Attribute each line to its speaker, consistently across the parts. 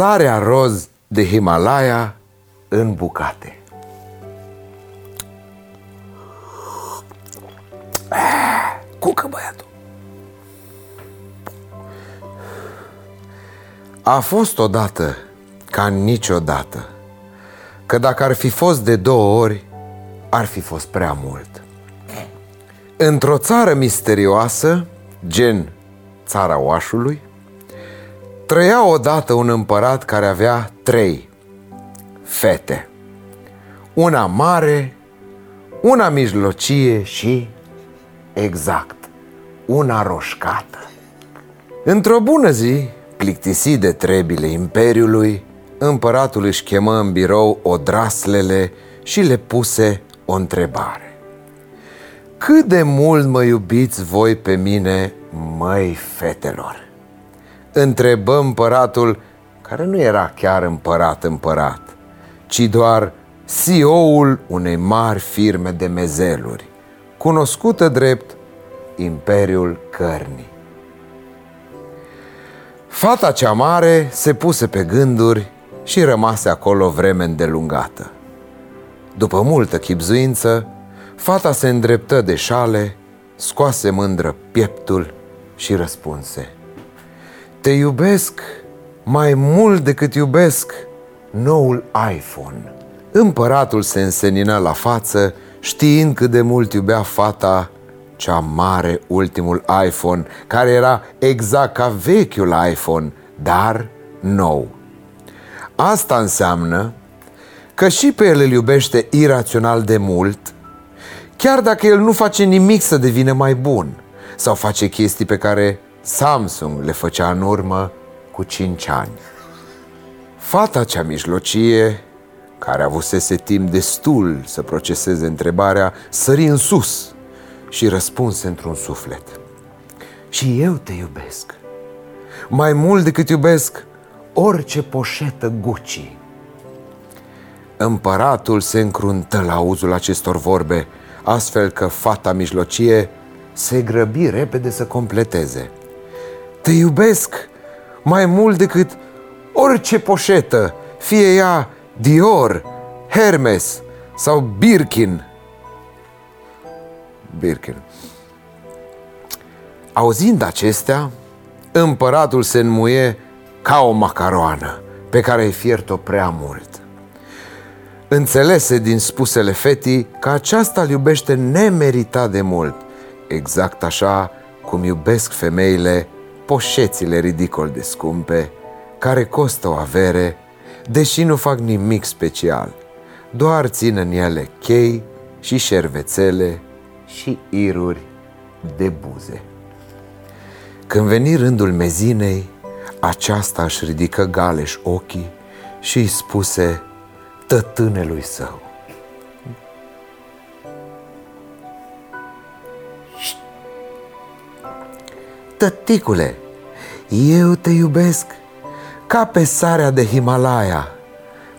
Speaker 1: Sarea roz de Himalaya în bucate. Cucă băiatul. A fost odată ca niciodată că dacă ar fi fost de două ori, ar fi fost prea mult. Într-o țară misterioasă, gen țara oașului, trăia odată un împărat care avea trei fete. Una mare, una mijlocie și, exact, una roșcată. Într-o bună zi, plictisit de trebile imperiului, împăratul își chemă în birou odraslele și le puse o întrebare. Cât de mult mă iubiți voi pe mine, măi fetelor? Întrebă împăratul, care nu era chiar împărat împărat, ci doar CEO-ul unei mari firme de mezeluri, cunoscută drept Imperiul Cărnii. Fata cea mare se puse pe gânduri și rămase acolo vreme îndelungată. După multă chipzuință, fata se îndreptă de șale, scoase mândră pieptul și răspunse Te iubesc mai mult decât iubesc noul iPhone. Împăratul se însenină la față, știind cât de mult iubea fata cea mare ultimul iPhone, care era exact ca vechiul iPhone, dar nou. Asta înseamnă că și pe el îl iubește irațional de mult, chiar dacă el nu face nimic să devină mai bun sau face chestii pe care Samsung le făcea în urmă cu 5 ani. Fata cea mijlocie, care avusese timp destul să proceseze întrebarea, sări în sus și răspunse într-un suflet. Și eu te iubesc. Mai mult decât iubesc orice poșetă Gucci. Împăratul se încruntă la auzul acestor vorbe, astfel că fata mijlocie se grăbi repede să completeze. Te iubesc mai mult decât orice poșetă, fie ea Dior, Hermes sau Birkin. Birkin. Auzind acestea, împăratul se înmuie ca o macaroană pe care ai fiert-o prea mult. Înțelese din spusele fetii că aceasta îl iubește nemeritat de mult, exact așa cum iubesc femeile poșețile ridicol de scumpe, care costă o avere, deși nu fac nimic special, doar țin în ele chei și șervețele și iruri de buze. Când veni rândul mezinei, aceasta își ridică galeș ochii și îi spuse tătânelui său. Tăticule, eu te iubesc ca pe sarea de Himalaya,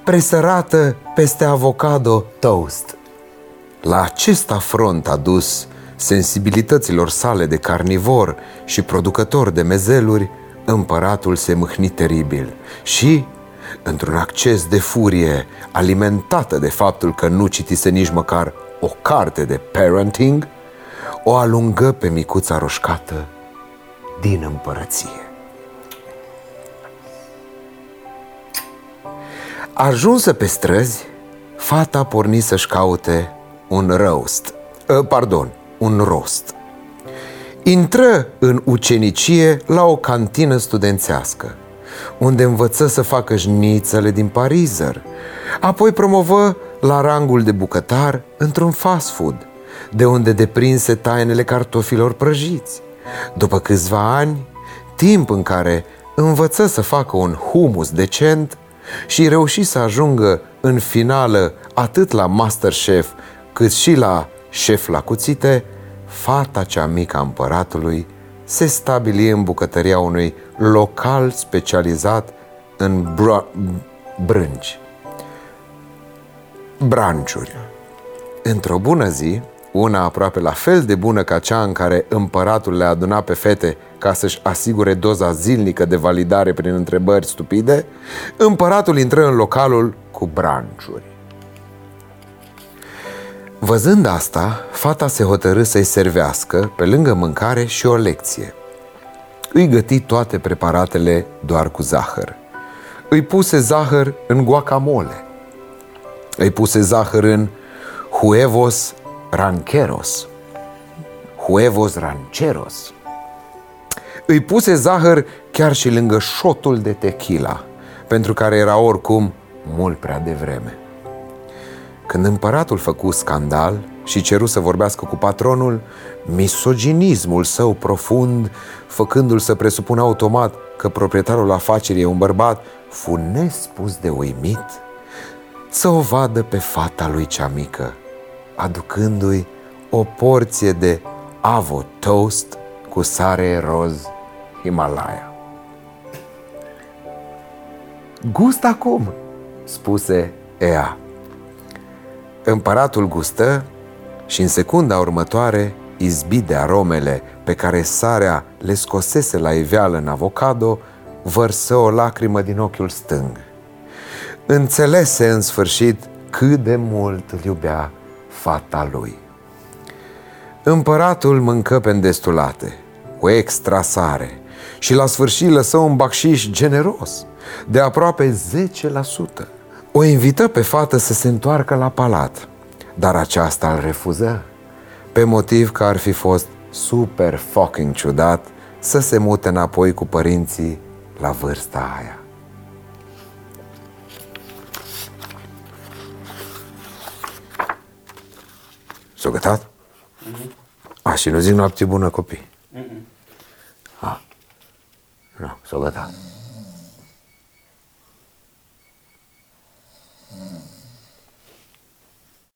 Speaker 1: presărată peste avocado toast. La acest afront adus sensibilităților sale de carnivor și producător de mezeluri, împăratul se mâhni teribil și, într-un acces de furie alimentată de faptul că nu citise nici măcar o carte de parenting, o alungă pe micuța roșcată din împărăție. Ajunsă pe străzi, fata porni să-și caute un roast, uh, pardon, un rost. Intră în ucenicie la o cantină studențească, unde învăță să facă șnițele din parizer. Apoi promovă la rangul de bucătar într-un fast food, de unde deprinse tainele cartofilor prăjiți. După câțiva ani, timp în care învăță să facă un humus decent și reuși să ajungă în finală atât la Masterchef cât și la șef la cuțite, fata cea mică a împăratului se stabili în bucătăria unui local specializat în br- brânci, branciuri. Într-o bună zi, una aproape la fel de bună ca cea în care împăratul le aduna pe fete ca să-și asigure doza zilnică de validare prin întrebări stupide, împăratul intră în localul cu branciuri. Văzând asta, fata se hotărâ să-i servească, pe lângă mâncare, și o lecție. Îi găti toate preparatele doar cu zahăr. Îi puse zahăr în guacamole. Îi puse zahăr în huevos rancheros. Huevos rancheros. Îi puse zahăr chiar și lângă șotul de tequila, pentru care era oricum mult prea devreme. Când împăratul făcu scandal și ceru să vorbească cu patronul, misoginismul său profund, făcându-l să presupună automat că proprietarul afacerii e un bărbat, fu nespus de uimit să o vadă pe fata lui cea mică, aducându-i o porție de avo toast cu sare roz Himalaya. Gust acum, spuse ea. Împăratul gustă și în secunda următoare izbit de aromele pe care sarea le scosese la iveală în avocado, vărsă o lacrimă din ochiul stâng. Înțelese în sfârșit cât de mult îl iubea fata lui. Împăratul mâncă pe îndestulate, cu extra sare, și la sfârșit lăsă un bacșiș generos, de aproape 10%. O invită pe fată să se întoarcă la palat, dar aceasta îl refuză, pe motiv că ar fi fost super fucking ciudat să se mute înapoi cu părinții la vârsta aia. S-a gătat? Mm-hmm. A, și nu zic noapte bună, copii? Mm-hmm. A, nu, s-a gătat.